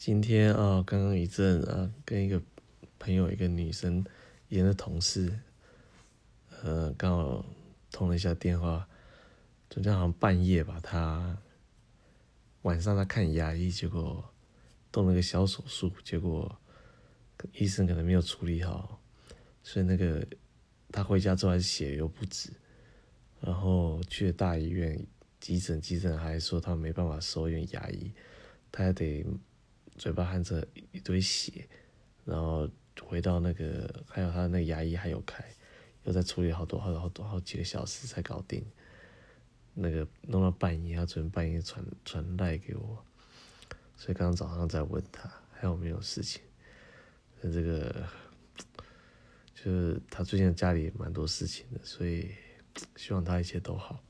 今天啊，刚刚一阵啊，跟一个朋友，一个女生，演的同事，呃，刚好通了一下电话，昨天好像半夜吧，她晚上她看牙医，结果动了个小手术，结果医生可能没有处理好，所以那个她回家之后还是血流不止，然后去了大医院急诊，急诊还说他没办法收院牙医，他还得。嘴巴含着一堆血，然后回到那个，还有他那个牙医还有开，又在处理好多好多好多好几个小时才搞定。那个弄到半夜，他昨天半夜传传赖给我，所以刚刚早上在问他还有没有事情。那这个就是他最近家里蛮多事情的，所以希望他一切都好。